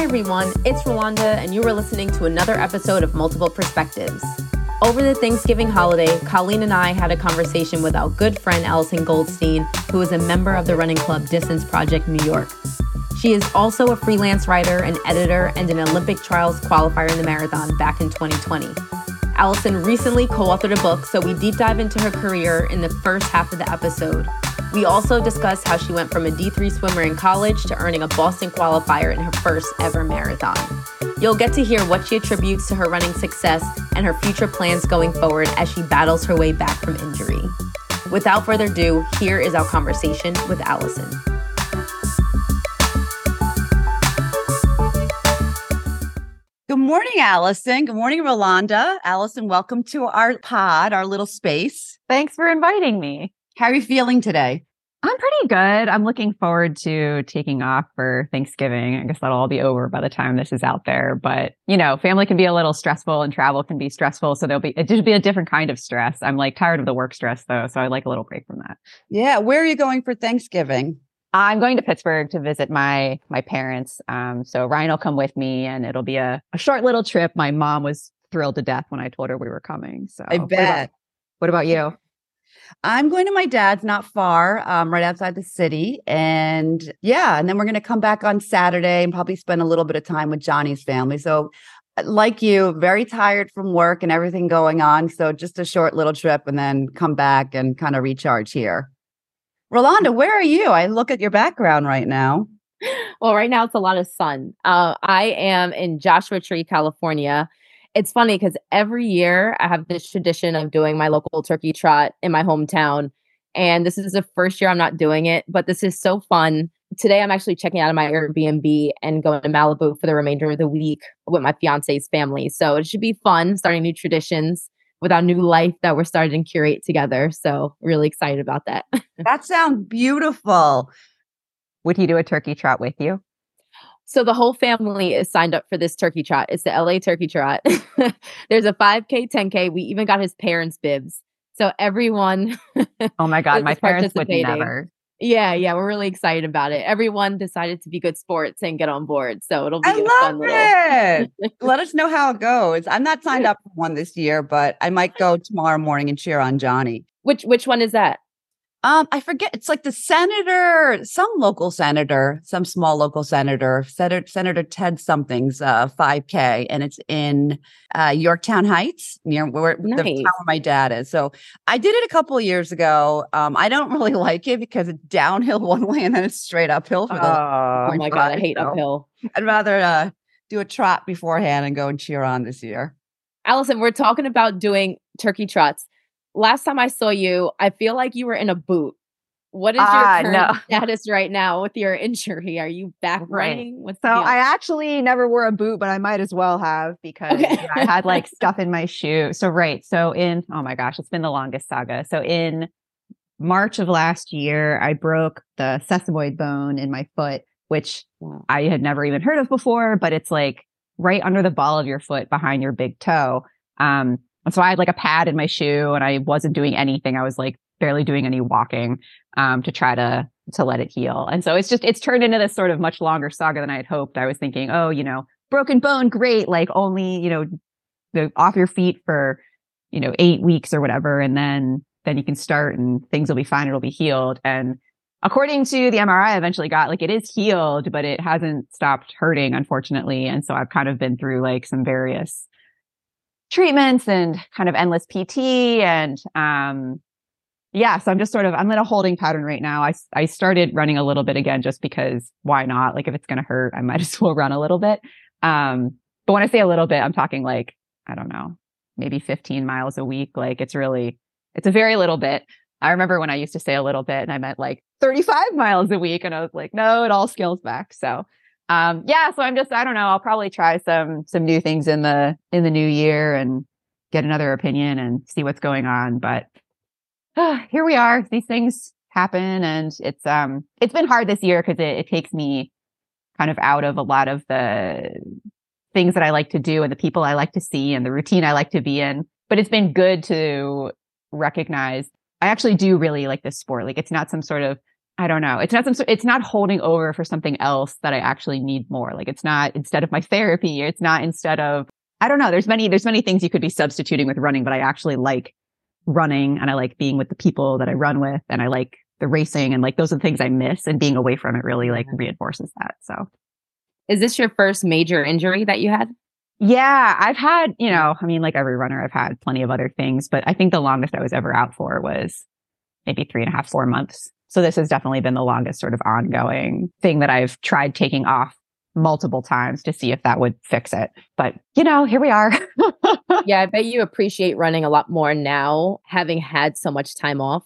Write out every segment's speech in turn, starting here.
Hi, everyone. It's Rolanda, and you are listening to another episode of Multiple Perspectives. Over the Thanksgiving holiday, Colleen and I had a conversation with our good friend Allison Goldstein, who is a member of the running club Distance Project New York. She is also a freelance writer, an editor, and an Olympic trials qualifier in the marathon back in 2020. Allison recently co authored a book, so we deep dive into her career in the first half of the episode. We also discuss how she went from a D3 swimmer in college to earning a Boston qualifier in her first ever marathon. You'll get to hear what she attributes to her running success and her future plans going forward as she battles her way back from injury. Without further ado, here is our conversation with Allison. Morning, Allison. Good morning, Rolanda. Allison, welcome to our pod, our little space. Thanks for inviting me. How are you feeling today? I'm pretty good. I'm looking forward to taking off for Thanksgiving. I guess that'll all be over by the time this is out there. But you know, family can be a little stressful and travel can be stressful. So there'll be it just be a different kind of stress. I'm like tired of the work stress though. So I like a little break from that. Yeah. Where are you going for Thanksgiving? I'm going to Pittsburgh to visit my my parents. Um, so Ryan will come with me and it'll be a, a short little trip. My mom was thrilled to death when I told her we were coming. So I bet. What about, what about you? I'm going to my dad's, not far, um, right outside the city. And yeah, and then we're going to come back on Saturday and probably spend a little bit of time with Johnny's family. So, uh, like you, very tired from work and everything going on. So, just a short little trip and then come back and kind of recharge here. Rolanda, where are you? I look at your background right now. Well, right now it's a lot of sun. Uh, I am in Joshua Tree, California it's funny because every year I have this tradition of doing my local turkey trot in my hometown. And this is the first year I'm not doing it, but this is so fun. Today I'm actually checking out of my Airbnb and going to Malibu for the remainder of the week with my fiance's family. So it should be fun starting new traditions with our new life that we're starting to curate together. So really excited about that. that sounds beautiful. Would he do a turkey trot with you? So the whole family is signed up for this turkey trot. It's the LA Turkey Trot. There's a 5K, 10K. We even got his parents' bibs. So everyone. oh my God, my parents would never. Yeah, yeah, we're really excited about it. Everyone decided to be good sports and get on board. So it'll be I love fun it. little. Let us know how it goes. I'm not signed up for one this year, but I might go tomorrow morning and cheer on Johnny. Which which one is that? Um, I forget. It's like the senator, some local senator, some small local senator, Senator, senator Ted something's uh 5K, and it's in uh, Yorktown Heights, near where nice. the town where my dad is. So I did it a couple of years ago. Um, I don't really like it because it's downhill one way and then it's straight uphill for the. Oh, oh my god, I hate so uphill. I'd rather uh, do a trot beforehand and go and cheer on this year. Allison, we're talking about doing turkey trots last time I saw you, I feel like you were in a boot. What is your uh, current no. status right now with your injury? Are you back running? Right. What's so I actually never wore a boot, but I might as well have because okay. I had like stuff in my shoe. So right. So in oh my gosh, it's been the longest saga. So in March of last year, I broke the sesamoid bone in my foot, which I had never even heard of before, but it's like right under the ball of your foot behind your big toe. Um, and so I had like a pad in my shoe and I wasn't doing anything. I was like barely doing any walking um, to try to to let it heal. And so it's just it's turned into this sort of much longer saga than I had hoped. I was thinking, oh, you know, broken bone, great. Like only, you know, the off your feet for, you know, eight weeks or whatever. And then then you can start and things will be fine, it'll be healed. And according to the MRI I eventually got, like it is healed, but it hasn't stopped hurting, unfortunately. And so I've kind of been through like some various treatments and kind of endless PT and um yeah, so I'm just sort of I'm in a holding pattern right now. I I started running a little bit again just because why not? Like if it's going to hurt, I might as well run a little bit. Um but when I say a little bit, I'm talking like I don't know, maybe 15 miles a week. Like it's really it's a very little bit. I remember when I used to say a little bit and I meant like 35 miles a week and I was like, no, it all scales back. So um, yeah, so I'm just, I don't know, I'll probably try some, some new things in the, in the new year and get another opinion and see what's going on. But uh, here we are. These things happen and it's, um, it's been hard this year because it, it takes me kind of out of a lot of the things that I like to do and the people I like to see and the routine I like to be in. But it's been good to recognize I actually do really like this sport. Like it's not some sort of I don't know. It's not some, it's not holding over for something else that I actually need more. Like it's not instead of my therapy, it's not instead of I don't know. There's many there's many things you could be substituting with running, but I actually like running and I like being with the people that I run with and I like the racing and like those are the things I miss and being away from it really like reinforces that. So is this your first major injury that you had? Yeah, I've had, you know, I mean, like every runner, I've had plenty of other things, but I think the longest I was ever out for was maybe three and a half, four months. So this has definitely been the longest sort of ongoing thing that I've tried taking off multiple times to see if that would fix it. But, you know, here we are. yeah, I bet you appreciate running a lot more now, having had so much time off.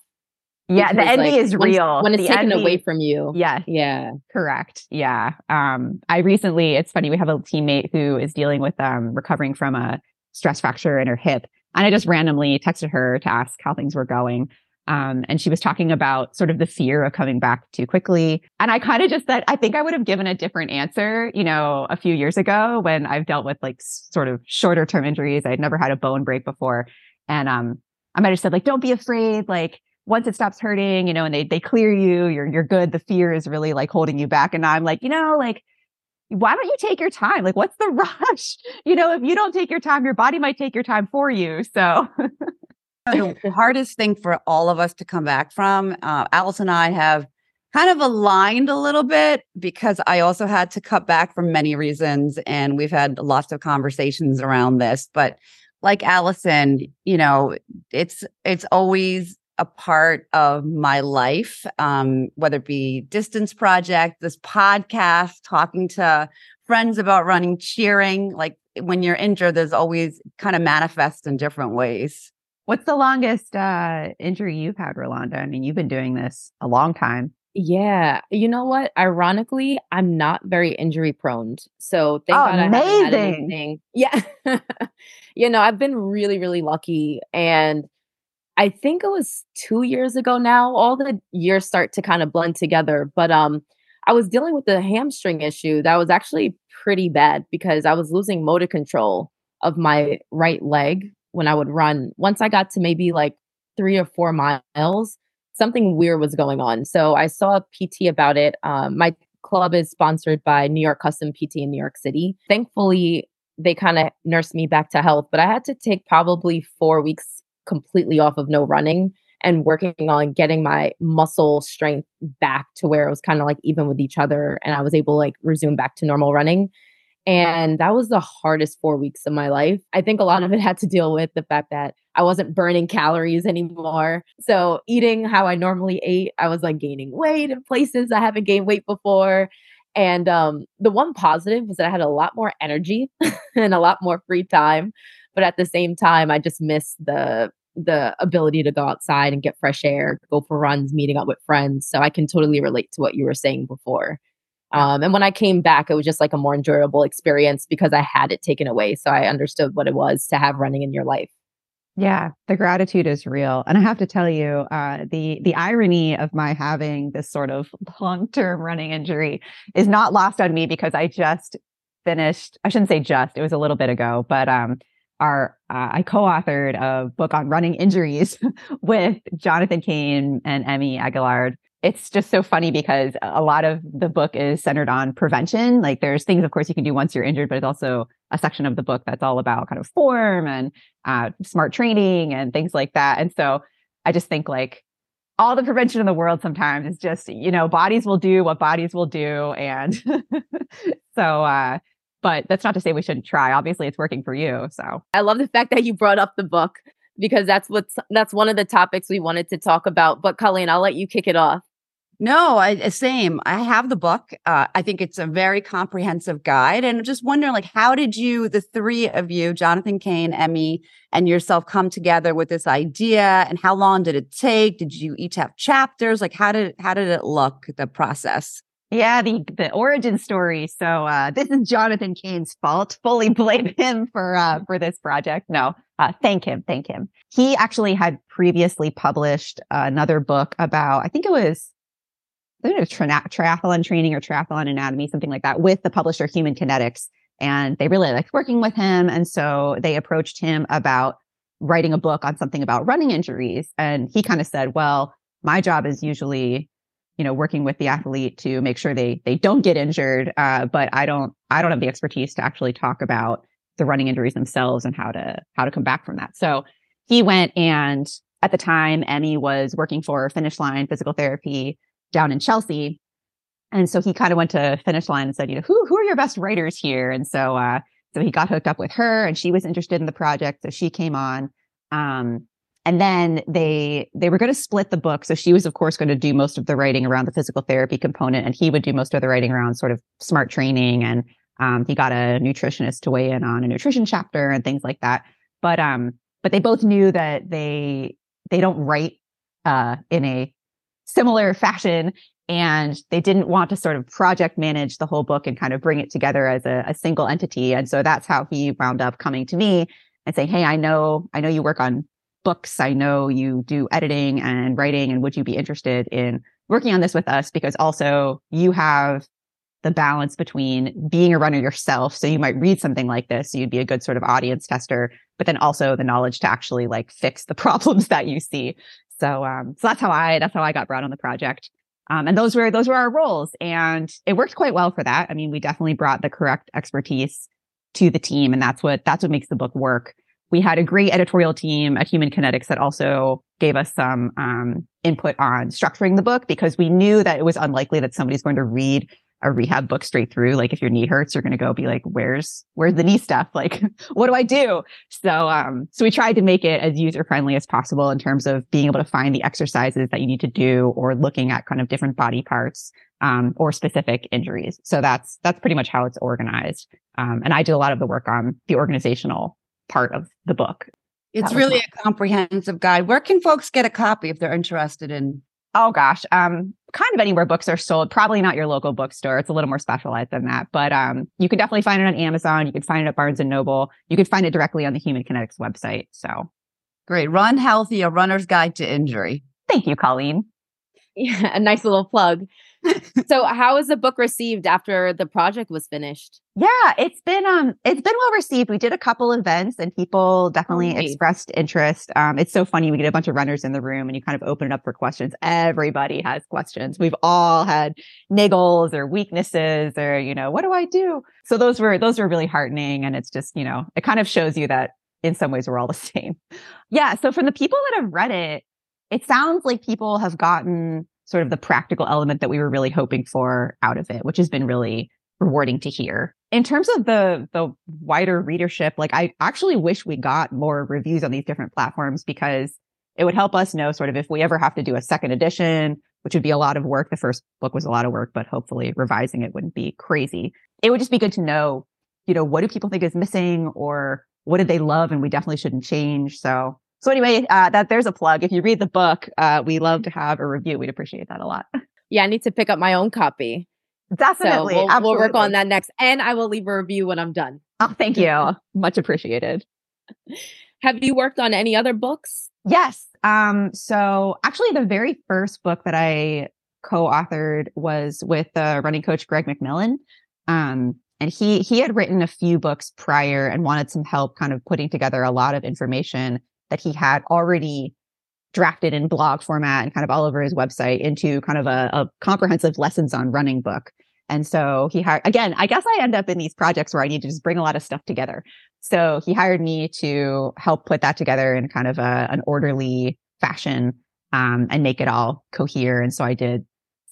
Yeah, the envy like, is real. When it's the taken envy, away from you. Yeah. Yeah. Correct. Yeah. Um, I recently, it's funny, we have a teammate who is dealing with um recovering from a stress fracture in her hip. And I just randomly texted her to ask how things were going. Um, and she was talking about sort of the fear of coming back too quickly. And I kind of just said, I think I would have given a different answer, you know, a few years ago when I've dealt with like sort of shorter term injuries. I'd never had a bone break before. And um, I might have said, like, don't be afraid. Like, once it stops hurting, you know, and they they clear you, you're you're good. The fear is really like holding you back. And I'm like, you know, like, why don't you take your time? Like, what's the rush? You know, if you don't take your time, your body might take your time for you. So the hardest thing for all of us to come back from. Uh, Alice and I have kind of aligned a little bit because I also had to cut back for many reasons. And we've had lots of conversations around this. But like Allison, you know, it's it's always a part of my life, um, whether it be distance project, this podcast, talking to friends about running, cheering. Like when you're injured, there's always kind of manifest in different ways. What's the longest uh, injury you've had, Rolanda? I mean, you've been doing this a long time. Yeah. You know what? Ironically, I'm not very injury prone. So thank oh, God I amazing. haven't had anything. Yeah. you know, I've been really, really lucky. And I think it was two years ago now. All the years start to kind of blend together. But um, I was dealing with a hamstring issue that was actually pretty bad because I was losing motor control of my right leg when I would run, once I got to maybe like three or four miles, something weird was going on. So I saw a PT about it. Um, my club is sponsored by New York Custom PT in New York City. Thankfully, they kind of nursed me back to health, but I had to take probably four weeks completely off of no running and working on getting my muscle strength back to where it was kind of like even with each other and I was able to like resume back to normal running. And that was the hardest four weeks of my life. I think a lot of it had to deal with the fact that I wasn't burning calories anymore. So, eating how I normally ate, I was like gaining weight in places I haven't gained weight before. And um, the one positive was that I had a lot more energy and a lot more free time. But at the same time, I just missed the the ability to go outside and get fresh air, go for runs, meeting up with friends. So I can totally relate to what you were saying before. Um, and when I came back, it was just like a more enjoyable experience because I had it taken away. So I understood what it was to have running in your life. Yeah, the gratitude is real, and I have to tell you, uh, the the irony of my having this sort of long term running injury is not lost on me because I just finished. I shouldn't say just; it was a little bit ago, but um, our uh, I co-authored a book on running injuries with Jonathan Cane and Emmi Aguillard, it's just so funny because a lot of the book is centered on prevention. Like there's things, of course, you can do once you're injured, but it's also a section of the book that's all about kind of form and uh, smart training and things like that. And so I just think like all the prevention in the world sometimes is just, you know, bodies will do what bodies will do. And so, uh, but that's not to say we shouldn't try. Obviously, it's working for you. So I love the fact that you brought up the book because that's what's that's one of the topics we wanted to talk about. But Colleen, I'll let you kick it off. No, I uh, same. I have the book. Uh, I think it's a very comprehensive guide, and I'm just wondering, like, how did you, the three of you, Jonathan Cane, Emmi, and yourself, come together with this idea? And how long did it take? Did you each have chapters? Like, how did how did it look? The process. Yeah, the the origin story. So uh, this is Jonathan Cane's fault. Fully blame him for uh, for this project. No, uh, thank him, thank him. He actually had previously published another book about. I think it was It tri- triathlon training or triathlon anatomy, something like that, with the publisher Human Kinetics. And they really liked working with him. And so they approached him about writing a book on something about running injuries. And he kind of said, well, my job is usually you know, working with the athlete to make sure they they don't get injured. Uh, but I don't I don't have the expertise to actually talk about the running injuries themselves and how to how to come back from that. So he went and at the time Emmi was working for Finish Line Physical Therapy down in Chelsea. And so he kind of went to Finish Line and said, you know, who who are your best writers here? And so uh so he got hooked up with her and she was interested in the project. So she came on. Um, and then they they were going to split the book so she was of course going to do most of the writing around the physical therapy component and he would do most of the writing around sort of smart training and um, he got a nutritionist to weigh in on a nutrition chapter and things like that but um but they both knew that they they don't write uh in a similar fashion and they didn't want to sort of project manage the whole book and kind of bring it together as a, a single entity and so that's how he wound up coming to me and saying hey i know i know you work on books. I know you do editing and writing, and would you be interested in working on this with us? Because also you have the balance between being a runner yourself. So you might read something like this. So you'd be a good sort of audience tester, but then also the knowledge to actually like fix the problems that you see. So, um, so that's how I, that's how I got brought on the project. Um, and those were, those were our roles and it worked quite well for that. I mean, we definitely brought the correct expertise to the team and that's what, that's what makes the book work we had a great editorial team at Human Kinetics that also gave us some um, input on structuring the book because we knew that it was unlikely that somebody's going to read a rehab book straight through. Like if your knee hurts, you're going to go be like, where's, where's the knee stuff? Like, what do I do? So, um, so we tried to make it as user friendly as possible in terms of being able to find the exercises that you need to do or looking at kind of different body parts, um, or specific injuries. So that's, that's pretty much how it's organized. Um, and I did a lot of the work on the organizational part of the book. It's really a comprehensive guide. Where can folks get a copy if they're interested in? Oh gosh, um, kind of anywhere books are sold. Probably not your local bookstore. It's a little more specialized than that, but um, you can definitely find it on Amazon. You can find it at Barnes and Noble. You can find it directly on the Human Kinetics website. So great. Run healthy: A Runner's Guide to Injury. Thank you, Colleen. Yeah, a nice little plug. So how was the book received after the project was finished? Yeah, it's been um it's been well received. We did a couple events and people definitely oh, expressed interest. Um it's so funny we get a bunch of runners in the room and you kind of open it up for questions. Everybody has questions. We've all had niggles or weaknesses or you know, what do I do? So those were those were really heartening and it's just, you know, it kind of shows you that in some ways we're all the same. Yeah, so from the people that have read it, it sounds like people have gotten sort of the practical element that we were really hoping for out of it, which has been really rewarding to hear. In terms of the the wider readership, like I actually wish we got more reviews on these different platforms because it would help us know sort of if we ever have to do a second edition, which would be a lot of work. The first book was a lot of work, but hopefully revising it wouldn't be crazy. It would just be good to know, you know, what do people think is missing or what did they love and we definitely shouldn't change. So so anyway, uh, that there's a plug. If you read the book, uh, we love to have a review. We'd appreciate that a lot. Yeah, I need to pick up my own copy. Definitely. So we'll, we'll, work on that next. And I will leave a review when I'm done. Oh, thank you. Much appreciated. Have you worked on any other books? Yes. Um, so actually the very first book that I co-authored was with uh, running coach Greg McMillan. Um, and he he had written a few books prior and wanted some help kind of putting together a lot of information that he had already drafted in blog format and kind of all over his website into kind of a, a comprehensive lessons on running book. And so he hired, again, I guess I end up in these projects where I need to just bring a lot of stuff together. So he hired me to help put that together in kind of a, an orderly fashion um, and make it all cohere. And so I did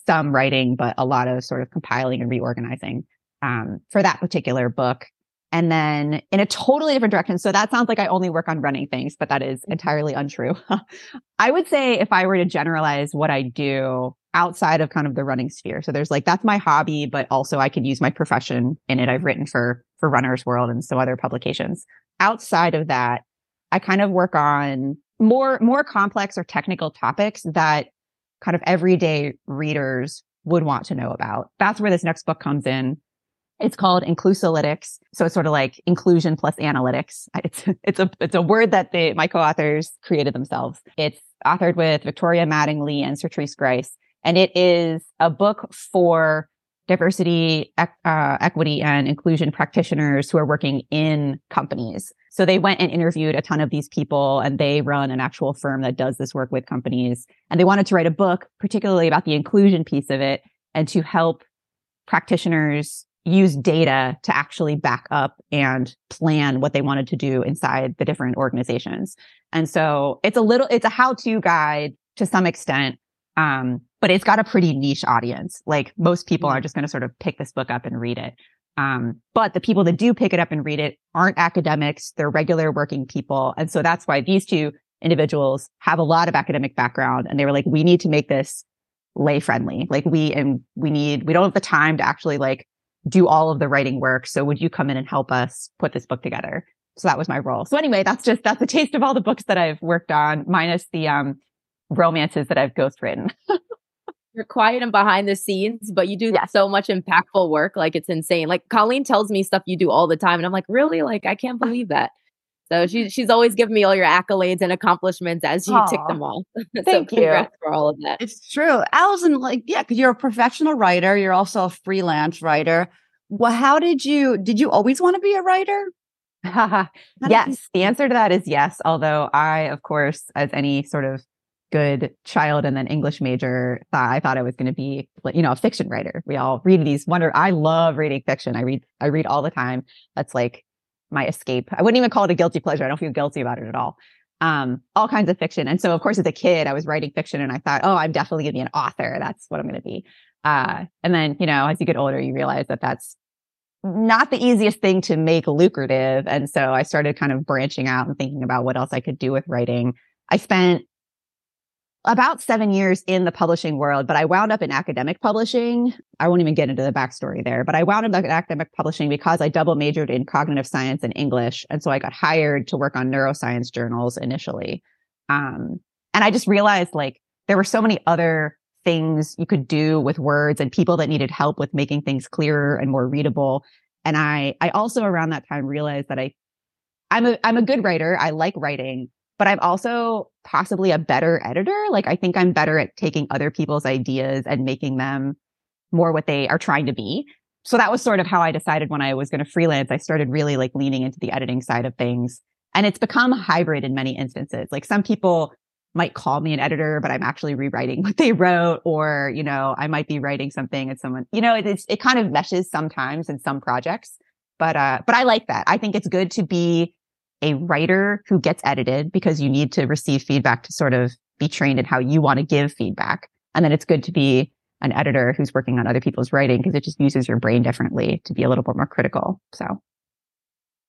some writing, but a lot of sort of compiling and reorganizing um, for that particular book and then in a totally different direction. So that sounds like I only work on running things, but that is mm-hmm. entirely untrue. I would say if I were to generalize what I do outside of kind of the running sphere. So there's like that's my hobby, but also I could use my profession in it. I've written for for Runner's World and some other publications. Outside of that, I kind of work on more more complex or technical topics that kind of everyday readers would want to know about. That's where this next book comes in. It's called Inclusalytics. So it's sort of like inclusion plus analytics. It's, it's a, it's a word that they, my co-authors created themselves. It's authored with Victoria Mattingly and Sertrice Grice. And it is a book for diversity, uh, equity, and inclusion practitioners who are working in companies. So they went and interviewed a ton of these people and they run an actual firm that does this work with companies. And they wanted to write a book, particularly about the inclusion piece of it and to help practitioners use data to actually back up and plan what they wanted to do inside the different organizations. And so it's a little, it's a how to guide to some extent. Um, but it's got a pretty niche audience. Like most people are mm-hmm. just going to sort of pick this book up and read it. Um, but the people that do pick it up and read it aren't academics. They're regular working people. And so that's why these two individuals have a lot of academic background and they were like, we need to make this lay friendly. Like we, and we need, we don't have the time to actually like do all of the writing work. So would you come in and help us put this book together? So that was my role. So anyway, that's just, that's a taste of all the books that I've worked on, minus the, um, romances that I've ghostwritten. You're quiet and behind the scenes, but you do so much impactful work. Like it's insane. Like Colleen tells me stuff you do all the time. And I'm like, really? Like, I can't believe that. So she, she's always giving me all your accolades and accomplishments as you Aww. tick them all. so Thank you for all of that. It's true. Allison, like, yeah, because you're a professional writer. You're also a freelance writer. Well, how did you, did you always want to be a writer? yes. You- the answer to that is yes. Although I, of course, as any sort of good child and then English major, thought I thought I was going to be, you know, a fiction writer. We all read these wonder. I love reading fiction. I read, I read all the time. That's like my escape. I wouldn't even call it a guilty pleasure. I don't feel guilty about it at all. Um, all kinds of fiction. And so, of course, as a kid, I was writing fiction and I thought, oh, I'm definitely going to be an author. That's what I'm going to be. Uh, and then, you know, as you get older, you realize that that's not the easiest thing to make lucrative. And so I started kind of branching out and thinking about what else I could do with writing. I spent about seven years in the publishing world, but I wound up in academic publishing. I won't even get into the backstory there, but I wound up in academic publishing because I double majored in cognitive science and English. And so I got hired to work on neuroscience journals initially. Um, and I just realized like there were so many other things you could do with words and people that needed help with making things clearer and more readable. And I, I also around that time realized that I, I'm a, I'm a good writer. I like writing, but I'm also possibly a better editor. Like I think I'm better at taking other people's ideas and making them more what they are trying to be. So that was sort of how I decided when I was going to freelance. I started really like leaning into the editing side of things. And it's become hybrid in many instances. Like some people might call me an editor, but I'm actually rewriting what they wrote, or, you know, I might be writing something and someone, you know, it's, it kind of meshes sometimes in some projects. But, uh, but I like that. I think it's good to be a writer who gets edited because you need to receive feedback to sort of be trained in how you want to give feedback. And then it's good to be an editor who's working on other people's writing because it just uses your brain differently to be a little bit more critical. So,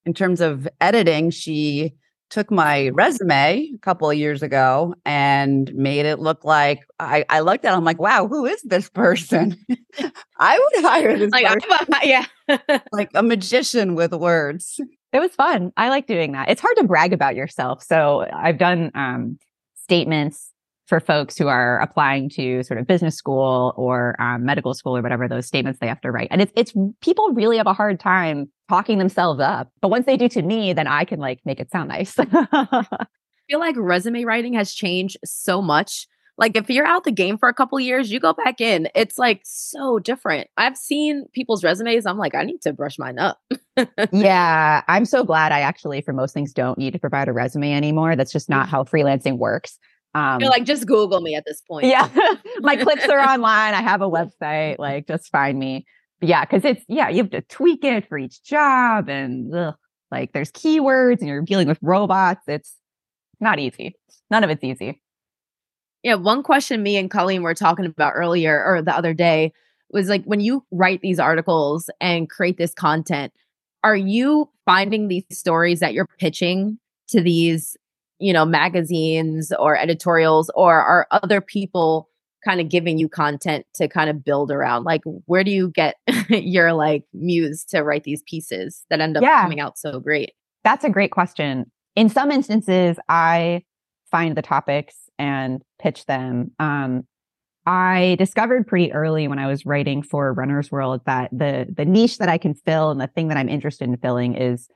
in terms of editing, she took my resume a couple of years ago and made it look like I, I looked at it, I'm like, wow, who is this person? I would hire this like, person. yeah. like a magician with words. It was fun. I like doing that. It's hard to brag about yourself. So I've done um, statements for folks who are applying to sort of business school or um, medical school or whatever those statements they have to write. And it's it's people really have a hard time talking themselves up. But once they do to me, then I can like make it sound nice. I feel like resume writing has changed so much like if you're out the game for a couple years, you go back in. It's like so different. I've seen people's resumes. I'm like, I need to brush mine up. yeah, I'm so glad I actually, for most things, don't need to provide a resume anymore. That's just not how freelancing works. Um, you're like, just Google me at this point. Yeah, my clips are online. I have a website. Like, just find me. But yeah, because it's yeah, you have to tweak it for each job, and ugh, like there's keywords, and you're dealing with robots. It's not easy. None of it's easy. Yeah, one question me and Colleen were talking about earlier or the other day was like when you write these articles and create this content, are you finding these stories that you're pitching to these, you know, magazines or editorials or are other people kind of giving you content to kind of build around? Like where do you get your like muse to write these pieces that end up yeah. coming out so great? That's a great question. In some instances, I find the topics and pitch them. Um, I discovered pretty early when I was writing for Runner's World that the the niche that I can fill and the thing that I'm interested in filling is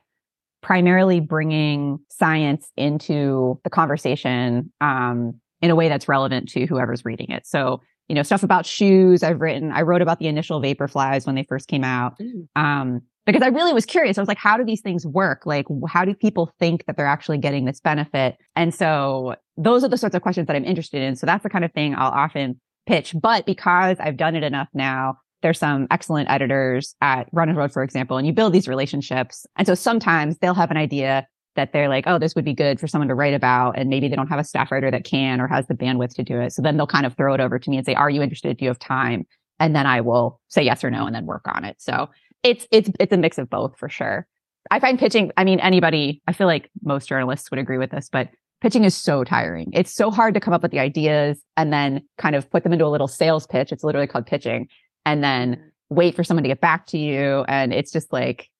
primarily bringing science into the conversation um, in a way that's relevant to whoever's reading it. So, you know, stuff about shoes I've written. I wrote about the initial Vaporflies when they first came out. Mm. Um, because I really was curious. I was like, how do these things work? Like, how do people think that they're actually getting this benefit? And so those are the sorts of questions that I'm interested in. So that's the kind of thing I'll often pitch. But because I've done it enough now, there's some excellent editors at Runner's World, for example, and you build these relationships. And so sometimes they'll have an idea that they're like, oh, this would be good for someone to write about. And maybe they don't have a staff writer that can or has the bandwidth to do it. So then they'll kind of throw it over to me and say, are you interested? Do you have time? And then I will say yes or no and then work on it. So it's, it's, it's a mix of both for sure. I find pitching, I mean, anybody, I feel like most journalists would agree with this, but pitching is so tiring. It's so hard to come up with the ideas and then kind of put them into a little sales pitch. It's literally called pitching and then wait for someone to get back to you. And it's just like,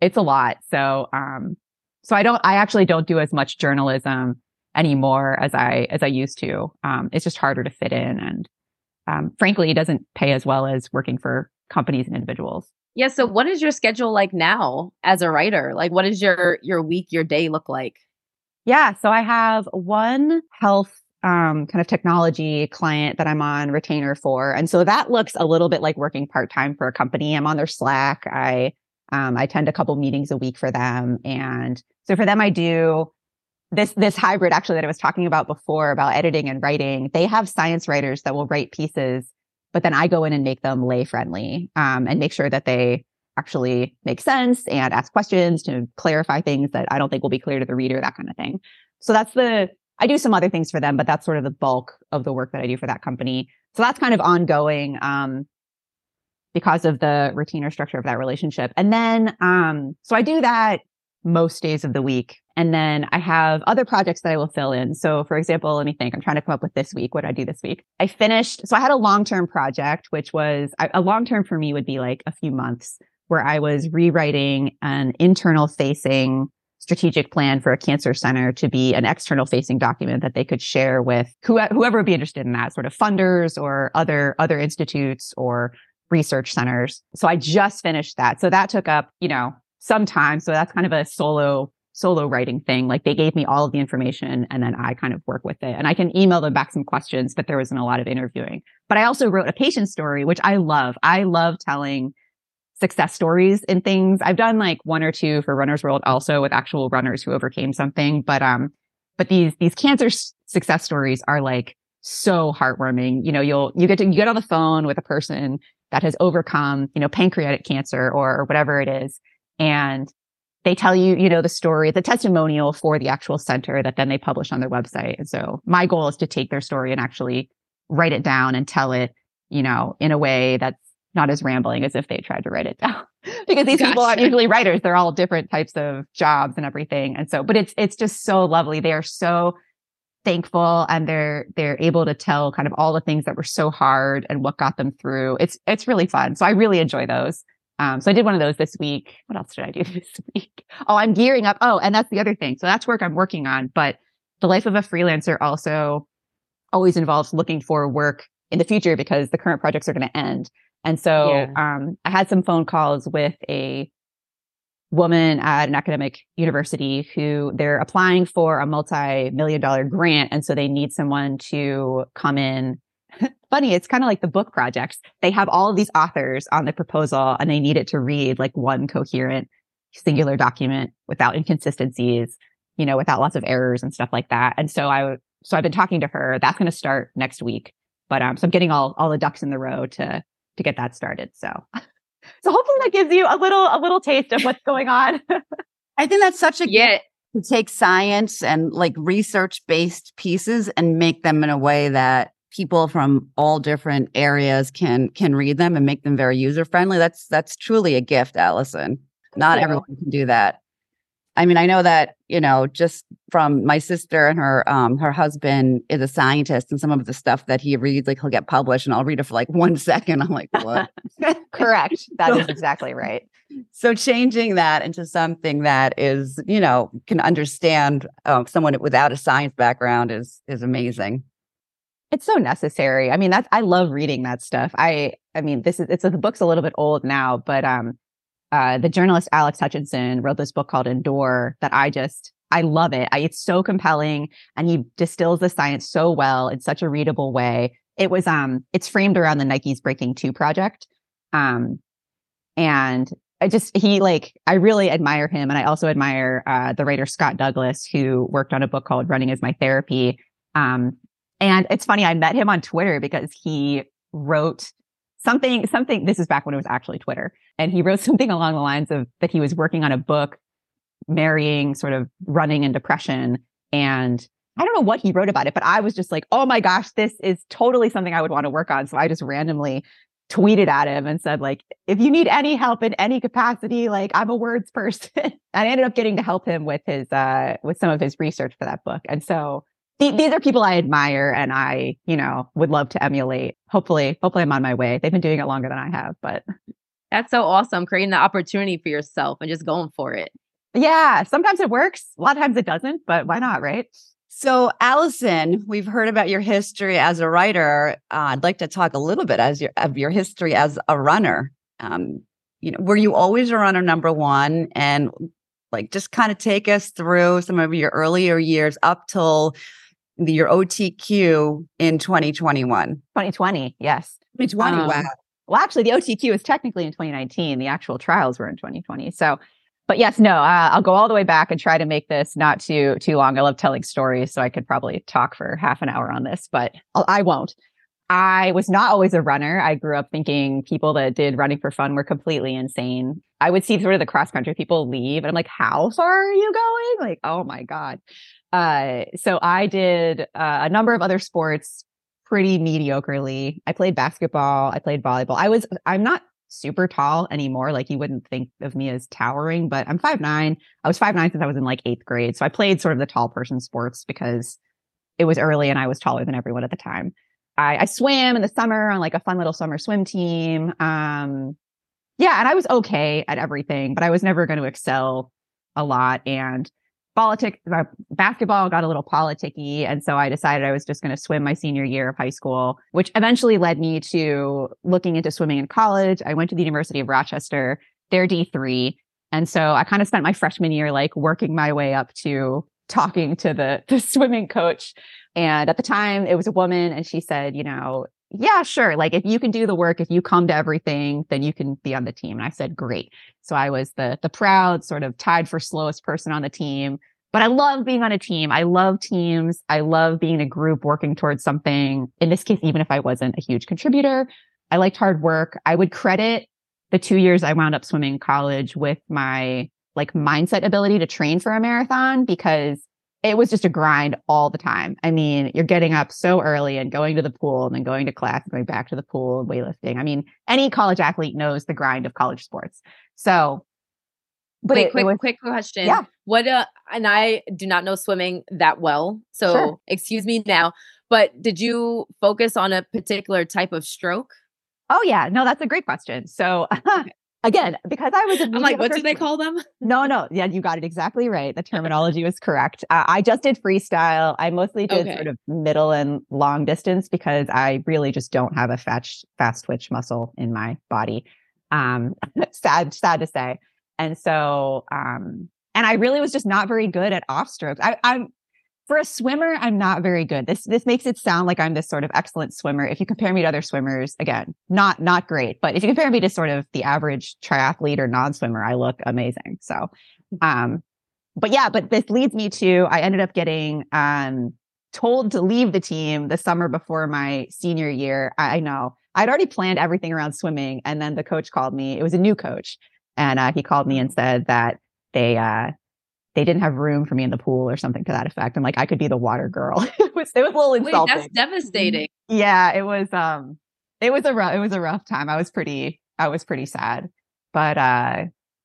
it's a lot. So, um, so I don't, I actually don't do as much journalism anymore as I, as I used to. Um, it's just harder to fit in. And, um, frankly, it doesn't pay as well as working for companies and individuals. Yeah. So what is your schedule like now as a writer? Like what is your, your week, your day look like? Yeah. So I have one health um, kind of technology client that I'm on retainer for. And so that looks a little bit like working part time for a company. I'm on their Slack. I, um, I attend a couple meetings a week for them. And so for them, I do this, this hybrid actually that I was talking about before about editing and writing. They have science writers that will write pieces, but then I go in and make them lay friendly, um, and make sure that they actually make sense and ask questions to clarify things that I don't think will be clear to the reader, that kind of thing. So that's the, I do some other things for them, but that's sort of the bulk of the work that I do for that company. So that's kind of ongoing, um, because of the retainer structure of that relationship. And then, um, so I do that most days of the week. And then I have other projects that I will fill in. So for example, let me think, I'm trying to come up with this week. What I do this week? I finished. So I had a long-term project, which was a long-term for me would be like a few months where I was rewriting an internal facing strategic plan for a cancer center to be an external facing document that they could share with whoever would be interested in that sort of funders or other other institutes or research centers. So I just finished that. So that took up, you know, some time. So that's kind of a solo solo writing thing. Like they gave me all of the information and then I kind of work with it. And I can email them back some questions, but there wasn't a lot of interviewing. But I also wrote a patient story, which I love. I love telling success stories and things. I've done like one or two for Runner's World also with actual runners who overcame something. But, um, but these, these cancer s- success stories are like so heartwarming. You know, you'll, you get to, you get on the phone with a person that has overcome, you know, pancreatic cancer or, or whatever it is. And they tell you, you know, the story, the testimonial for the actual center that then they publish on their website. And so my goal is to take their story and actually write it down and tell it, you know, in a way that's not as rambling as if they tried to write it down because these gotcha. people aren't usually writers. They're all different types of jobs and everything. And so, but it's, it's just so lovely. They are so thankful and they're, they're able to tell kind of all the things that were so hard and what got them through. It's, it's really fun. So I really enjoy those. Um, so I did one of those this week. What else did I do this week? Oh, I'm gearing up. Oh, and that's the other thing. So that's work I'm working on, but the life of a freelancer also always involves looking for work in the future because the current projects are going to end. And so yeah. um, I had some phone calls with a woman at an academic university who they're applying for a multi-million dollar grant. And so they need someone to come in. Funny, it's kind of like the book projects. They have all of these authors on the proposal and they need it to read like one coherent singular document without inconsistencies, you know, without lots of errors and stuff like that. And so I, so I've been talking to her. That's going to start next week. But um, so I'm getting all all the ducks in the row to to get that started. So, so hopefully that gives you a little, a little taste of what's going on. I think that's such a yeah. To take science and like research based pieces and make them in a way that people from all different areas can can read them and make them very user friendly. That's that's truly a gift, Allison. Not everyone can do that. I mean, I know that, you know, just from my sister and her um her husband is a scientist and some of the stuff that he reads, like he'll get published and I'll read it for like one second. I'm like, what? Correct. That is exactly right. So changing that into something that is, you know, can understand uh, someone without a science background is is amazing. It's so necessary. I mean, that's I love reading that stuff. I I mean, this is it's the book's a little bit old now, but um uh, the journalist Alex Hutchinson wrote this book called Endure that I just, I love it. I, it's so compelling and he distills the science so well in such a readable way. It was, um, it's framed around the Nike's Breaking Two project. Um, and I just he like I really admire him, and I also admire uh, the writer Scott Douglas, who worked on a book called "Running Is My Therapy." Um, and it's funny, I met him on Twitter because he wrote something. Something. This is back when it was actually Twitter, and he wrote something along the lines of that he was working on a book marrying sort of running and depression, and I don't know what he wrote about it, but I was just like, oh my gosh, this is totally something I would want to work on. So I just randomly tweeted at him and said like if you need any help in any capacity like i'm a words person and i ended up getting to help him with his uh with some of his research for that book and so th- these are people i admire and i you know would love to emulate hopefully hopefully i'm on my way they've been doing it longer than i have but that's so awesome creating the opportunity for yourself and just going for it yeah sometimes it works a lot of times it doesn't but why not right so, Allison, we've heard about your history as a writer. Uh, I'd like to talk a little bit as your, of your history as a runner. Um, you know, were you always a runner number one? And like, just kind of take us through some of your earlier years up till the, your OTQ in 2021. 2020, yes. 2020, um, wow. Well, actually, the OTQ is technically in 2019. The actual trials were in 2020. So but yes, no, uh, I'll go all the way back and try to make this not too too long. I love telling stories, so I could probably talk for half an hour on this, but I'll, I won't. I was not always a runner. I grew up thinking people that did running for fun were completely insane. I would see sort of the cross country people leave, and I'm like, "How far are you going?" Like, oh my god. Uh, so I did uh, a number of other sports pretty mediocrely. I played basketball. I played volleyball. I was. I'm not super tall anymore. Like you wouldn't think of me as towering, but I'm five nine. I was five nine since I was in like eighth grade. So I played sort of the tall person sports because it was early and I was taller than everyone at the time. I, I swam in the summer on like a fun little summer swim team. Um, yeah, and I was okay at everything, but I was never going to excel a lot. And politics, uh, basketball got a little politicky. And so I decided I was just going to swim my senior year of high school, which eventually led me to looking into swimming in college. I went to the University of Rochester, their D3. And so I kind of spent my freshman year like working my way up to talking to the, the swimming coach. And at the time, it was a woman, and she said, you know, yeah, sure. Like if you can do the work, if you come to everything, then you can be on the team. And I said, great. So I was the the proud sort of tied for slowest person on the team. But I love being on a team. I love teams. I love being a group working towards something. In this case, even if I wasn't a huge contributor, I liked hard work. I would credit the two years I wound up swimming college with my like mindset ability to train for a marathon because it was just a grind all the time. I mean, you're getting up so early and going to the pool and then going to class and going back to the pool and weightlifting. I mean, any college athlete knows the grind of college sports. So, but Wait, it, quick, it was, quick question. Yeah. What, uh, and I do not know swimming that well. So sure. excuse me now, but did you focus on a particular type of stroke? Oh yeah, no, that's a great question. So again, because I was, I'm like, what do they call them? no, no, yeah, you got it exactly right. The terminology was correct. Uh, I just did freestyle. I mostly did okay. sort of middle and long distance because I really just don't have a fast, fast twitch muscle in my body. Um, sad, sad to say. And so, um, and I really was just not very good at off strokes. I, I'm for a swimmer, I'm not very good. This this makes it sound like I'm this sort of excellent swimmer. If you compare me to other swimmers, again, not not great. But if you compare me to sort of the average triathlete or non-swimmer, I look amazing. So um but yeah, but this leads me to I ended up getting um told to leave the team the summer before my senior year. I, I know. I'd already planned everything around swimming and then the coach called me. It was a new coach and uh, he called me and said that they uh they didn't have room for me in the pool or something to that effect. And like I could be the water girl. it was it was a little insulting. Wait, that's devastating. Yeah, it was um it was a rough it was a rough time. I was pretty I was pretty sad. But uh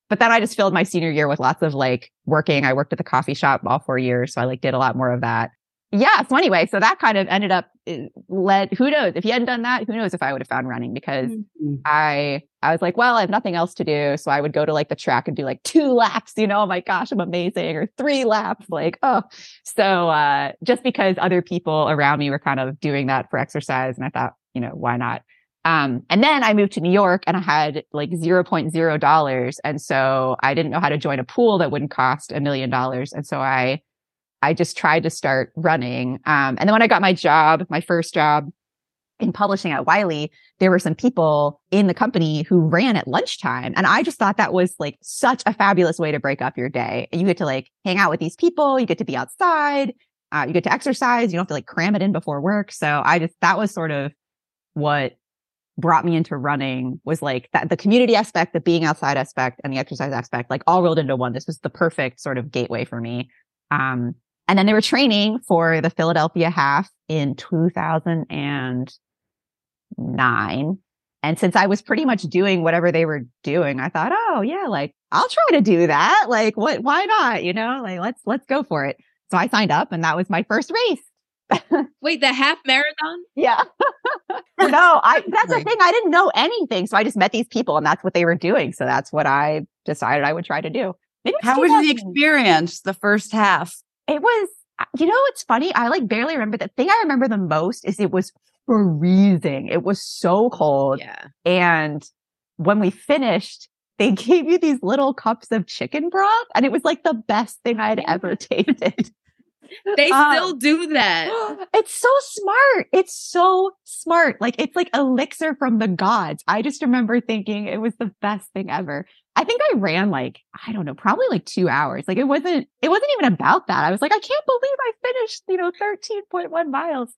but then I just filled my senior year with lots of like working. I worked at the coffee shop all four years. So I like did a lot more of that yeah. So anyway, so that kind of ended up eh, led. Who knows if he hadn't done that? Who knows if I would have found running because mm-hmm. I I was like, well, I have nothing else to do, so I would go to like the track and do like two laps. You know, oh my gosh, I'm amazing, or three laps. Like, oh, so uh, just because other people around me were kind of doing that for exercise, and I thought, you know, why not? Um, and then I moved to New York and I had like $0.0. And so I didn't know how to join a pool that wouldn't cost a million dollars. And so I I just tried to start running. Um, and then when I got my job, my first job in publishing at Wiley, there were some people in the company who ran at lunchtime. And I just thought that was like such a fabulous way to break up your day. You get to like hang out with these people, you get to be outside, uh, you get to exercise, you don't have to like cram it in before work. So I just, that was sort of what brought me into running was like that the community aspect, the being outside aspect, and the exercise aspect, like all rolled into one. This was the perfect sort of gateway for me. Um, and then they were training for the Philadelphia half in 2009. And since I was pretty much doing whatever they were doing, I thought, oh yeah, like I'll try to do that. Like what, why not? You know, like let's, let's go for it. So I signed up and that was my first race. Wait, the half marathon? Yeah. no, I that's the thing. I didn't know anything. So I just met these people and that's what they were doing. So that's what I decided I would try to do. How was the experience, the first half? It was, uh, you know, it's funny. I like barely remember the thing I remember the most is it was freezing. It was so cold. Yeah. And when we finished, they gave you these little cups of chicken broth, and it was like the best thing I'd ever tasted. They um, still do that. It's so smart. It's so smart. Like it's like elixir from the gods. I just remember thinking it was the best thing ever. I think I ran like, I don't know, probably like two hours. Like it wasn't, it wasn't even about that. I was like, I can't believe I finished, you know, 13.1 miles.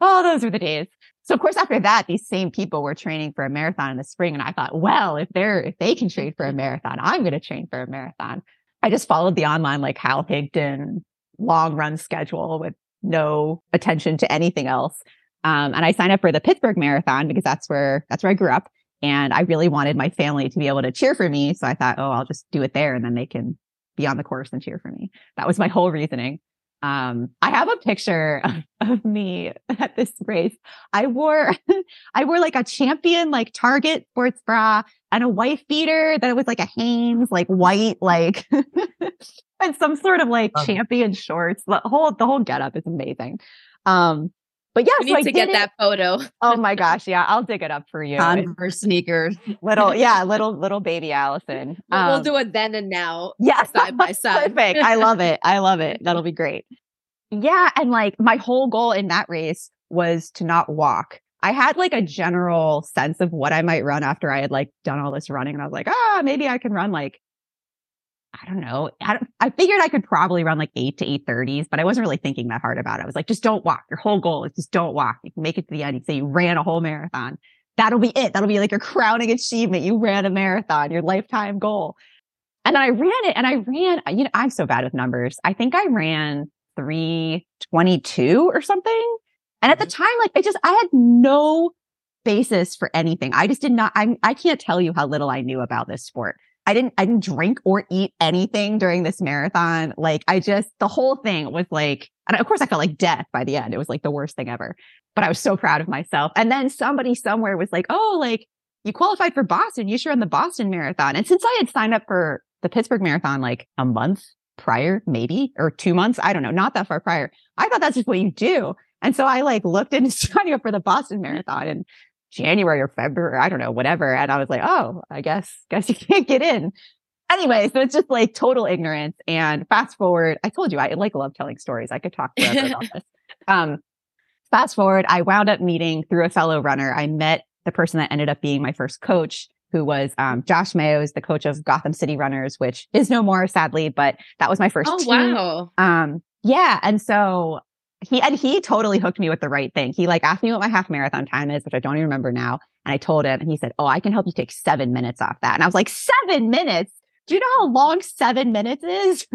Oh, those were the days. So of course, after that, these same people were training for a marathon in the spring. And I thought, well, if they're, if they can train for a marathon, I'm going to train for a marathon. I just followed the online like Hal Higdon long run schedule with no attention to anything else. Um, and I signed up for the Pittsburgh Marathon because that's where that's where I grew up, and I really wanted my family to be able to cheer for me. So I thought, oh, I'll just do it there, and then they can be on the course and cheer for me. That was my whole reasoning. Um, I have a picture of, me at this race. I wore, I wore like a champion, like Target sports bra and a wife beater that was like a Hanes, like white, like, and some sort of like champion shorts. The whole, the whole getup is amazing. Um, but yeah, we so need I to get it. that photo. oh my gosh, yeah, I'll dig it up for you. Converse sneakers, little, yeah, little little baby Allison. Um, we'll do it then and now. Yes, side by side. Perfect. I love it. I love it. That'll be great. Yeah, and like my whole goal in that race was to not walk. I had like a general sense of what I might run after I had like done all this running, and I was like, ah, maybe I can run like I don't know. I, don't, I figured I could probably run like eight to eight thirties, but I wasn't really thinking that hard about it. I was like, just don't walk. Your whole goal is just don't walk. You can make it to the end. You say you ran a whole marathon. That'll be it. That'll be like your crowning achievement. You ran a marathon, your lifetime goal. And then I ran it and I ran, you know, I'm so bad with numbers. I think I ran 322 or something. And at the mm-hmm. time, like I just, I had no basis for anything. I just did not, I, I can't tell you how little I knew about this sport. I didn't, I didn't drink or eat anything during this marathon. Like I just, the whole thing was like, and of course I felt like death by the end. It was like the worst thing ever, but I was so proud of myself. And then somebody somewhere was like, Oh, like you qualified for Boston. You should run the Boston marathon. And since I had signed up for the Pittsburgh marathon like a month prior, maybe, or two months, I don't know, not that far prior, I thought that's just what you do. And so I like looked into signing up for the Boston marathon and January or February, I don't know, whatever. And I was like, oh, I guess, guess you can't get in. Anyway, so it's just like total ignorance. And fast forward, I told you I like love telling stories. I could talk forever about this. Um, fast forward, I wound up meeting through a fellow runner. I met the person that ended up being my first coach, who was um, Josh Mayos, the coach of Gotham City Runners, which is no more, sadly, but that was my first. Oh team. wow! Um, yeah, and so he and he totally hooked me with the right thing. He like asked me what my half marathon time is, which I don't even remember now. And I told him, and he said, "Oh, I can help you take seven minutes off that." And I was like, seven minutes? Do you know how long seven minutes is?"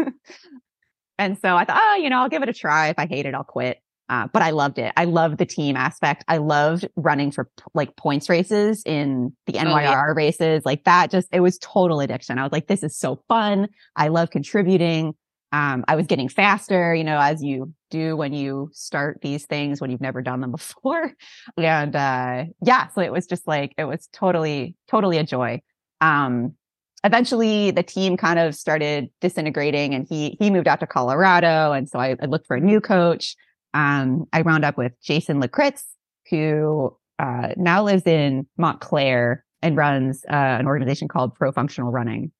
and so I thought, oh, you know, I'll give it a try. If I hate it, I'll quit. Uh, but I loved it. I loved the team aspect. I loved running for like points races in the NYRR oh, yeah. races. Like that just, it was total addiction. I was like, this is so fun. I love contributing. Um, I was getting faster, you know, as you do when you start these things when you've never done them before. And uh, yeah, so it was just like it was totally, totally a joy. Um, eventually, the team kind of started disintegrating, and he he moved out to Colorado, and so I, I looked for a new coach. Um, I wound up with Jason Lakritz, who uh, now lives in Montclair and runs uh, an organization called Pro Functional Running.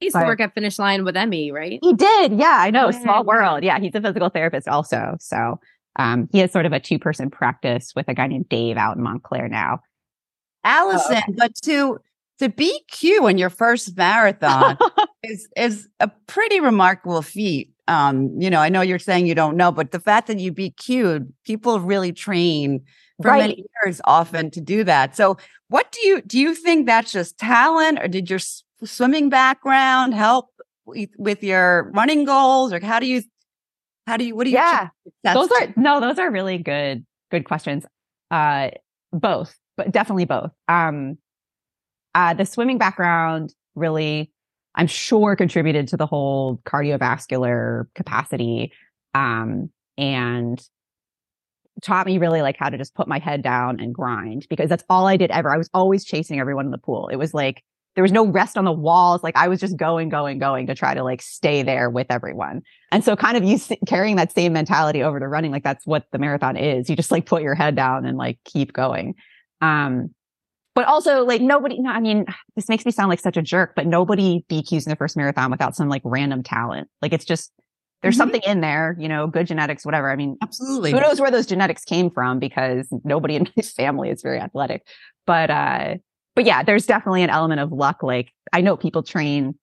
He used but, to work at Finish Line with Emmi, right? He did. Yeah, I know. Yeah. Small world. Yeah, he's a physical therapist also. So Um, he has sort of a two person practice with a guy named Dave out in Montclair now. Allison, oh. but to to BQ in your first marathon is is a pretty remarkable feat. Um, you know, I know you're saying you don't know, but the fact that you BQ'd, people really train for right. many years often to do that. So, what do you do? You think that's just talent, or did your swimming background help with your running goals, or how do you how do you what do you Yeah. Those are no, those are really good good questions. Uh both, but definitely both. Um uh the swimming background really I'm sure contributed to the whole cardiovascular capacity um and taught me really like how to just put my head down and grind because that's all I did ever. I was always chasing everyone in the pool. It was like there was no rest on the walls. Like I was just going, going, going to try to like stay there with everyone. And so kind of you carrying that same mentality over to running, like that's what the marathon is. You just like put your head down and like keep going. Um, but also like nobody, no, I mean, this makes me sound like such a jerk, but nobody BQs in the first marathon without some like random talent. Like it's just, there's mm-hmm. something in there, you know, good genetics, whatever. I mean, absolutely. Who knows where those genetics came from because nobody in my family is very athletic. But uh but yeah, there's definitely an element of luck. Like I know people train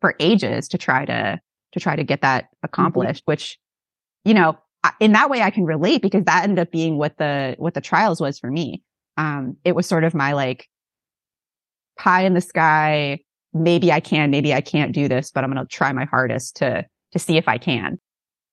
for ages to try to to try to get that mm-hmm. accomplished, mm-hmm. which you know, in that way I can relate because that ended up being what the what the trials was for me. Um, it was sort of my like pie in the sky. Maybe I can, maybe I can't do this, but I'm going to try my hardest to to see if I can.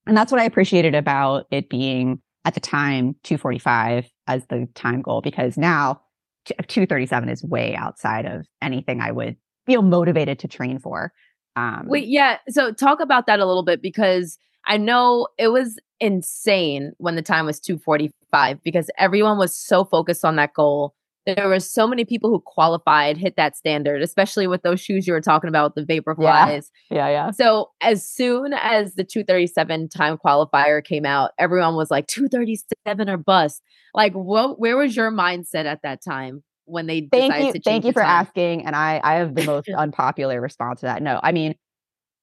And that's what I appreciated about it being at the time 245 as the time goal because now 237 is way outside of anything I would feel motivated to train for. Um, Wait, yeah. So talk about that a little bit because I know it was insane when the time was 245 because everyone was so focused on that goal. There were so many people who qualified, hit that standard, especially with those shoes you were talking about, the Vaporflies. Yeah, yeah, yeah. So as soon as the 237 time qualifier came out, everyone was like 237 or bust. Like, what? Where was your mindset at that time when they thank you, thank you for time? asking, and I I have the most unpopular response to that. No, I mean,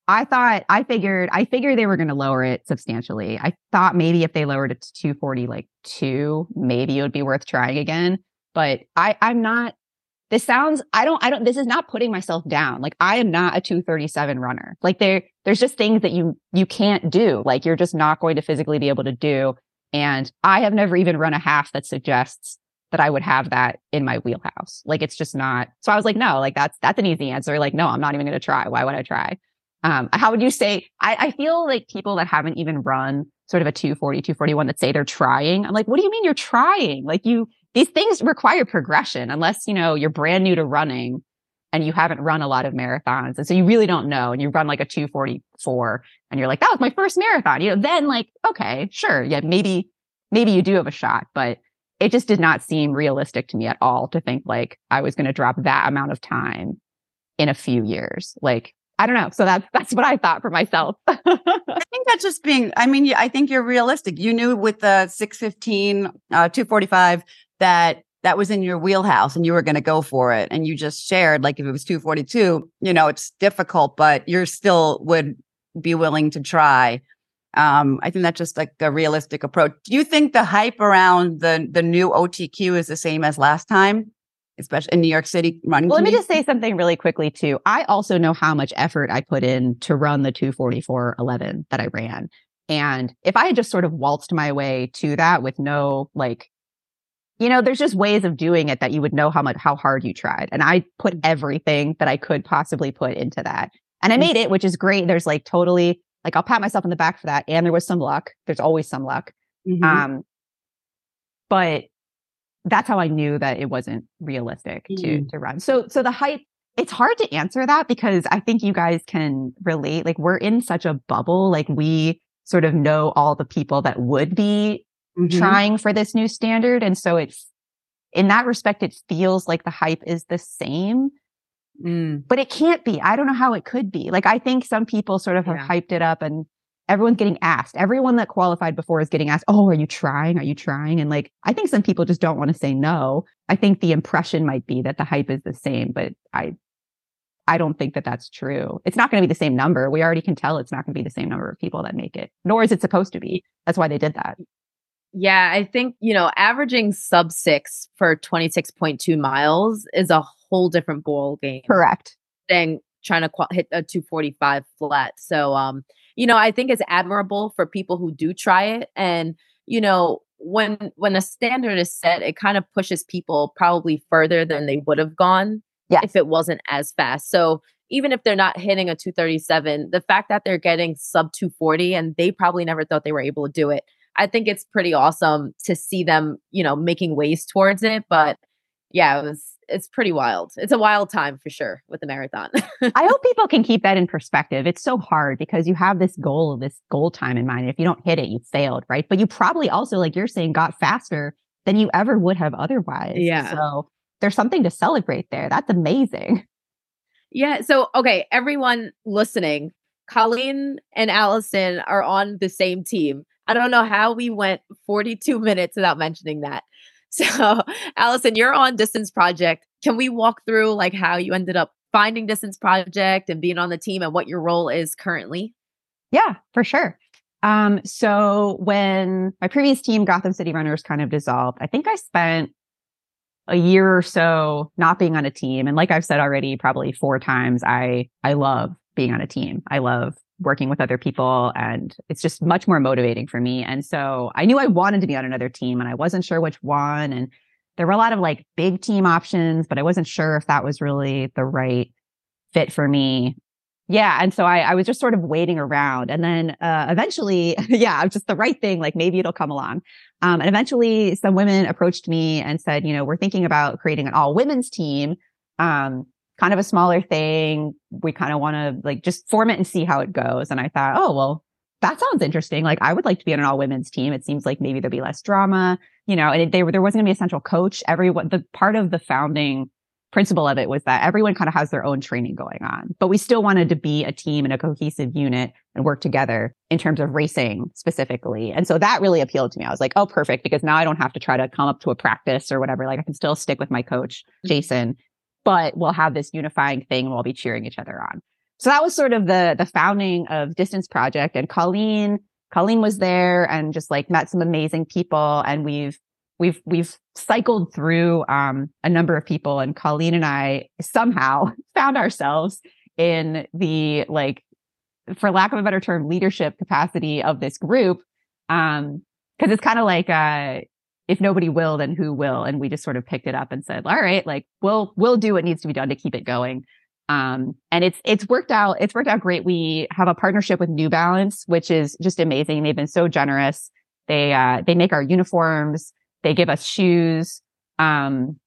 I thought I figured I figured they were going to lower it substantially. I thought maybe if they lowered it to 240 like 2, maybe it would be worth trying again. But I I'm not this sounds I don't I don't this is not putting myself down. Like I am not a 237 runner. Like there there's just things that you you can't do. Like you're just not going to physically be able to do. And I have never even run a half that suggests that I would have that in my wheelhouse. Like it's just not. So I was like, no, like that's that's an easy answer. Like, no, I'm not even going to try. Why would I try? Um, how would you say? I, I feel like people that haven't even run sort of a 240, 241 that say they're trying. I'm like, what do you mean you're trying? Like you, these things require progression unless, you know, you're brand new to running and you haven't run a lot of marathons. And so you really don't know. And you run like a 244 and you're like, that was my first marathon. You know, then like, okay, sure. Yeah, maybe, maybe you do have a shot, but it just did not seem realistic to me at all to think like I was going to drop that amount of time in a few years. Like, I don't know. So that's that's what I thought for myself. I think that's just being. I mean, I think you're realistic. You knew with the 615, uh, 245 that that was in your wheelhouse and you were going to go for it. And you just shared like if it was 242, you know, it's difficult, but you're still would be willing to try. Um, I think that's just like a realistic approach. Do you think the hype around the the new OTQ is the same as last time? especially in New York City running. Well, let me just say something really quickly too. I also know how much effort I put in to run the 244.11 that I ran. And if I had just sort of waltzed my way to that with no like, you know, there's just ways of doing it that you would know how much, how hard you tried. And I put mm. everything that I could possibly put into that. And I mm. made it, which is great. There's like totally, like, I'll pat myself on the back for that. And there was some luck. There's always some luck. Mm-hmm. Um, but that's how I knew that it wasn't realistic mm. to to run. So so the hype it's hard to answer that because I think you guys can relate. Like we're in such a bubble. Like we sort of know all the people that would be mm-hmm. trying for this new standard. And so it's in that respect, it feels like the hype is the same. Mm. But it can't be. I don't know how it could be. Like I think some people sort of have hyped it up and everyone's getting asked. Everyone that qualified before is getting asked, Oh, are you trying? Are you trying? And like, I think some people just don't want to say no. I think the impression might be that the hype is the same, but I, I don't think that that's true. It's not going to be the same number. We already can tell it's not going to be the same number of people that make it, nor is it supposed to be. That's why they did that. Yeah, I think, you know, averaging sub six for 26.2 miles is a whole different ball game. Correct. Than trying to qu- hit a 245 flat. So, um, you know, I think it's admirable for people who do try it. And, you know, when when a standard is set, it kind of pushes people probably further than they would have gone yes. if it wasn't as fast. So even if they're not hitting a 237, the fact that they're getting sub 240 and they probably never thought they were able to do it, I think it's pretty awesome to see them, you know, making ways towards it. But yeah, it was it's pretty wild. It's a wild time for sure with the marathon. I hope people can keep that in perspective. It's so hard because you have this goal, this goal time in mind. If you don't hit it, you failed, right? But you probably also, like you're saying, got faster than you ever would have otherwise. Yeah. So there's something to celebrate there. That's amazing. Yeah. So, okay, everyone listening, Colleen and Allison are on the same team. I don't know how we went 42 minutes without mentioning that. So, Allison, you're on Distance Project. Can we walk through like how you ended up finding Distance Project and being on the team and what your role is currently? Yeah, for sure. Um, so when my previous team, Gotham City Runners, kind of dissolved, I think I spent a year or so not being on a team. And like I've said already, probably four times, I I love being on a team. I love working with other people and it's just much more motivating for me. And so I knew I wanted to be on another team and I wasn't sure which one. And there were a lot of like big team options, but I wasn't sure if that was really the right fit for me. Yeah. And so I, I was just sort of waiting around. And then uh, eventually, yeah, just the right thing, like maybe it'll come along. Um, and eventually some women approached me and said, you know, we're thinking about creating an all women's team. Um, kind of a smaller thing. We kind of want to like just form it and see how it goes. And I thought, oh, well, that sounds interesting. Like I would like to be on an all women's team. It seems like maybe there'll be less drama, you know, and it, they, there wasn't gonna be a central coach. Everyone, the part of the founding principle of it was that everyone kind of has their own training going on, but we still wanted to be a team and a cohesive unit and work together in terms of racing specifically. And so that really appealed to me. I was like, oh, perfect. Because now I don't have to try to come up to a practice or whatever. Like I can still stick with my coach, mm-hmm. Jason, but we'll have this unifying thing and we'll be cheering each other on. So that was sort of the the founding of Distance Project. And Colleen, Colleen was there and just like met some amazing people. And we've we've we've cycled through um, a number of people. And Colleen and I somehow found ourselves in the like, for lack of a better term, leadership capacity of this group. Um, because it's kind of like uh if nobody will, then who will? And we just sort of picked it up and said, all right, like we'll we'll do what needs to be done to keep it going. Um, and it's it's worked out. It's worked out great. We have a partnership with New Balance, which is just amazing. They've been so generous. They uh, they make our uniforms. They give us shoes. Um,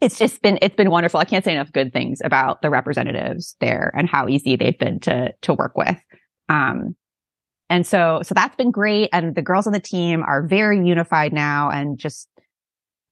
it's just been it's been wonderful. I can't say enough good things about the representatives there and how easy they've been to to work with. Um, and so, so that's been great. And the girls on the team are very unified now and just,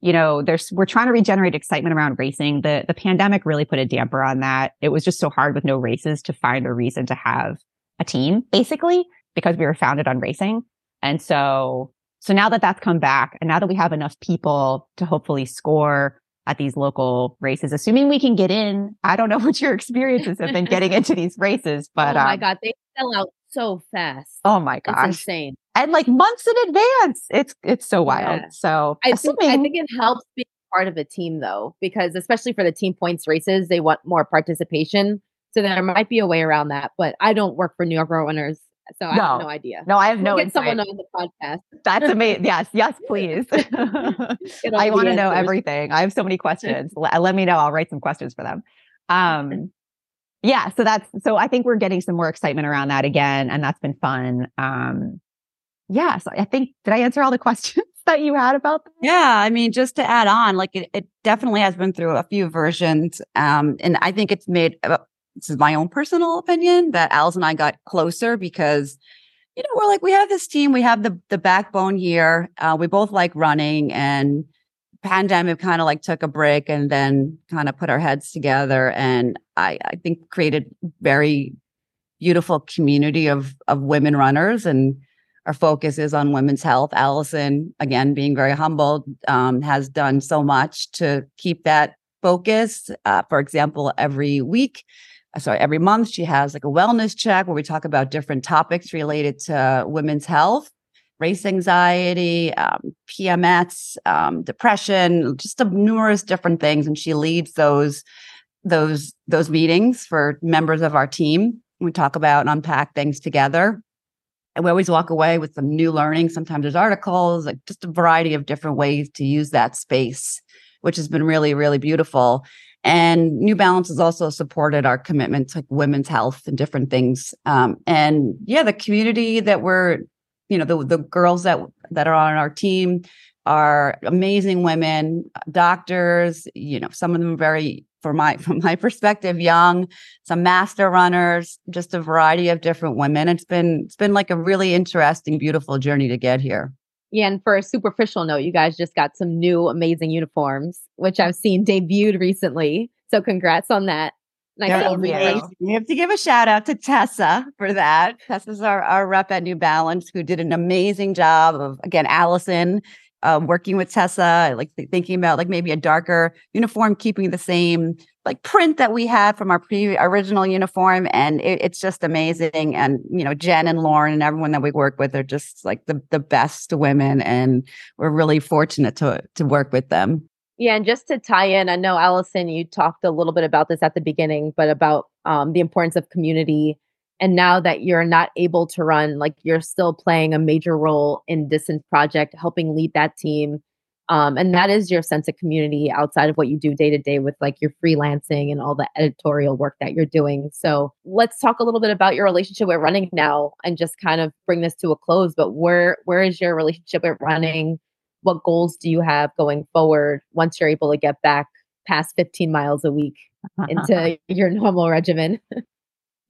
you know, there's, we're trying to regenerate excitement around racing. The, the pandemic really put a damper on that. It was just so hard with no races to find a reason to have a team basically because we were founded on racing. And so, so now that that's come back and now that we have enough people to hopefully score at these local races, assuming we can get in. I don't know what your experiences have been getting into these races, but oh my um, god, they sell out so fast. Oh my gosh. It's insane. And like months in advance. It's it's so wild. Yeah. So I assuming- think I think it helps being part of a team though, because especially for the team points races, they want more participation. So there might be a way around that. But I don't work for New York Runners. So I no. have no idea. No, I have no. We'll get someone on the podcast. That's amazing. yes, yes, please. I want to know everything. I have so many questions. let, let me know. I'll write some questions for them. Um, yeah so that's so i think we're getting some more excitement around that again and that's been fun um yeah so i think did i answer all the questions that you had about that? yeah i mean just to add on like it, it definitely has been through a few versions um and i think it's made uh, this is my own personal opinion that alice and i got closer because you know we're like we have this team we have the the backbone here uh, we both like running and pandemic kind of like took a break and then kind of put our heads together and I, I think created very beautiful community of of women runners and our focus is on women's health. Allison, again, being very humble, um, has done so much to keep that focus. Uh, for example, every week, uh, sorry, every month, she has like a wellness check where we talk about different topics related to women's health race anxiety, um, PMS, um, depression, just a numerous different things. And she leads those those those meetings for members of our team. We talk about and unpack things together. And we always walk away with some new learning. Sometimes there's articles, like just a variety of different ways to use that space, which has been really, really beautiful. And New Balance has also supported our commitment to women's health and different things. Um, and yeah, the community that we're you know the the girls that that are on our team are amazing women doctors you know some of them very from my from my perspective young some master runners just a variety of different women it's been it's been like a really interesting beautiful journey to get here yeah, and for a superficial note, you guys just got some new amazing uniforms, which I've seen debuted recently. So congrats on that. Nice we have to give a shout out to Tessa for that. Tessa's our, our rep at New Balance who did an amazing job of, again, Allison um, working with Tessa, like th- thinking about like maybe a darker uniform, keeping the same like print that we had from our pre original uniform. And it, it's just amazing. And, you know, Jen and Lauren and everyone that we work with are just like the, the best women. And we're really fortunate to, to work with them. Yeah, and just to tie in, I know Allison, you talked a little bit about this at the beginning, but about um, the importance of community. And now that you're not able to run, like you're still playing a major role in Distance Project, helping lead that team. Um, and that is your sense of community outside of what you do day to day with like your freelancing and all the editorial work that you're doing. So let's talk a little bit about your relationship with running now and just kind of bring this to a close. But where where is your relationship with running? What goals do you have going forward once you're able to get back past 15 miles a week into your normal regimen?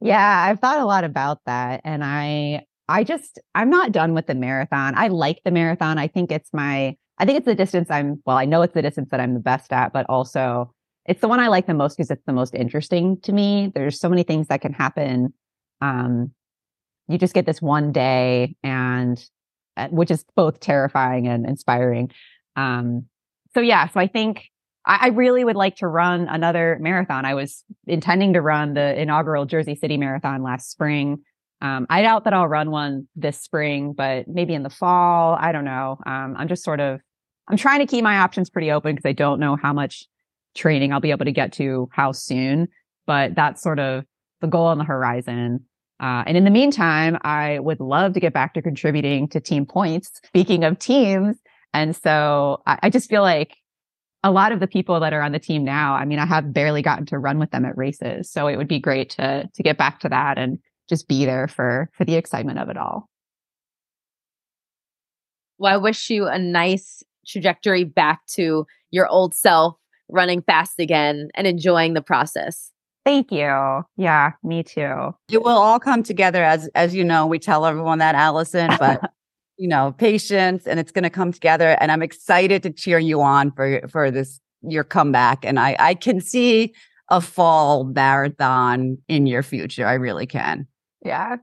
yeah, I've thought a lot about that and I I just I'm not done with the marathon. I like the marathon. I think it's my I think it's the distance I'm well, I know it's the distance that I'm the best at, but also it's the one I like the most because it's the most interesting to me. There's so many things that can happen. Um you just get this one day and which is both terrifying and inspiring. Um, so yeah, so I think I, I, really would like to run another marathon. I was intending to run the inaugural Jersey City Marathon last spring. Um, I doubt that I'll run one this spring, but maybe in the fall. I don't know. Um, I'm just sort of I'm trying to keep my options pretty open because I don't know how much training I'll be able to get to how soon. But that's sort of the goal on the horizon. Uh, and in the meantime, I would love to get back to contributing to team points. Speaking of teams. And so I, I just feel like a lot of the people that are on the team now, I mean, I have barely gotten to run with them at races. So it would be great to, to get back to that and just be there for, for the excitement of it all. Well, I wish you a nice trajectory back to your old self, running fast again and enjoying the process. Thank you. Yeah, me too. It will all come together as as you know, we tell everyone that Allison, but you know, patience and it's going to come together and I'm excited to cheer you on for for this your comeback and I I can see a fall marathon in your future. I really can. Yeah.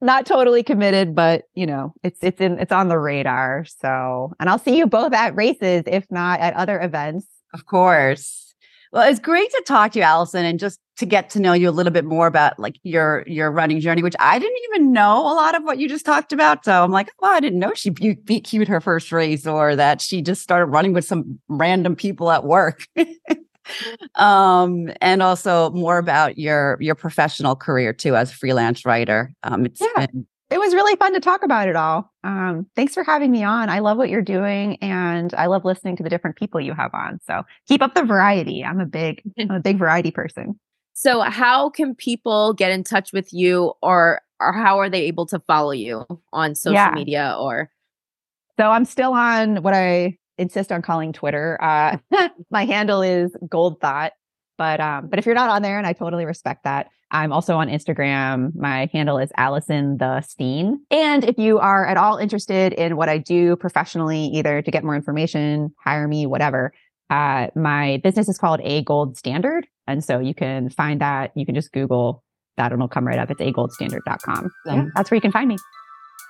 Not totally committed, but you know, it's it's in it's on the radar. So, and I'll see you both at races if not at other events. Of course. Well, it's great to talk to you, Allison, and just to get to know you a little bit more about like your your running journey, which I didn't even know a lot of what you just talked about. So I'm like, oh, I didn't know she beat, BQ'd her first race, or that she just started running with some random people at work. um, and also more about your your professional career too as a freelance writer. Um, it's yeah. been it was really fun to talk about it all. Um, thanks for having me on. I love what you're doing, and I love listening to the different people you have on. So keep up the variety. I'm a big, I'm a big variety person. So, how can people get in touch with you, or or how are they able to follow you on social yeah. media? Or so I'm still on what I insist on calling Twitter. Uh, my handle is Gold Thought, but um, but if you're not on there, and I totally respect that. I'm also on Instagram. My handle is Allison the Steen. And if you are at all interested in what I do professionally, either to get more information, hire me, whatever, uh, my business is called A Gold Standard. And so you can find that. You can just Google that and it'll come right up. It's agoldstandard.com. Yeah, that's where you can find me.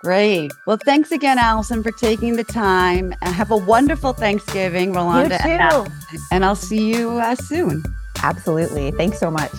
Great. Well, thanks again, Allison, for taking the time. Have a wonderful Thanksgiving, Rolanda. You too. And I'll see you uh, soon. Absolutely. Thanks so much.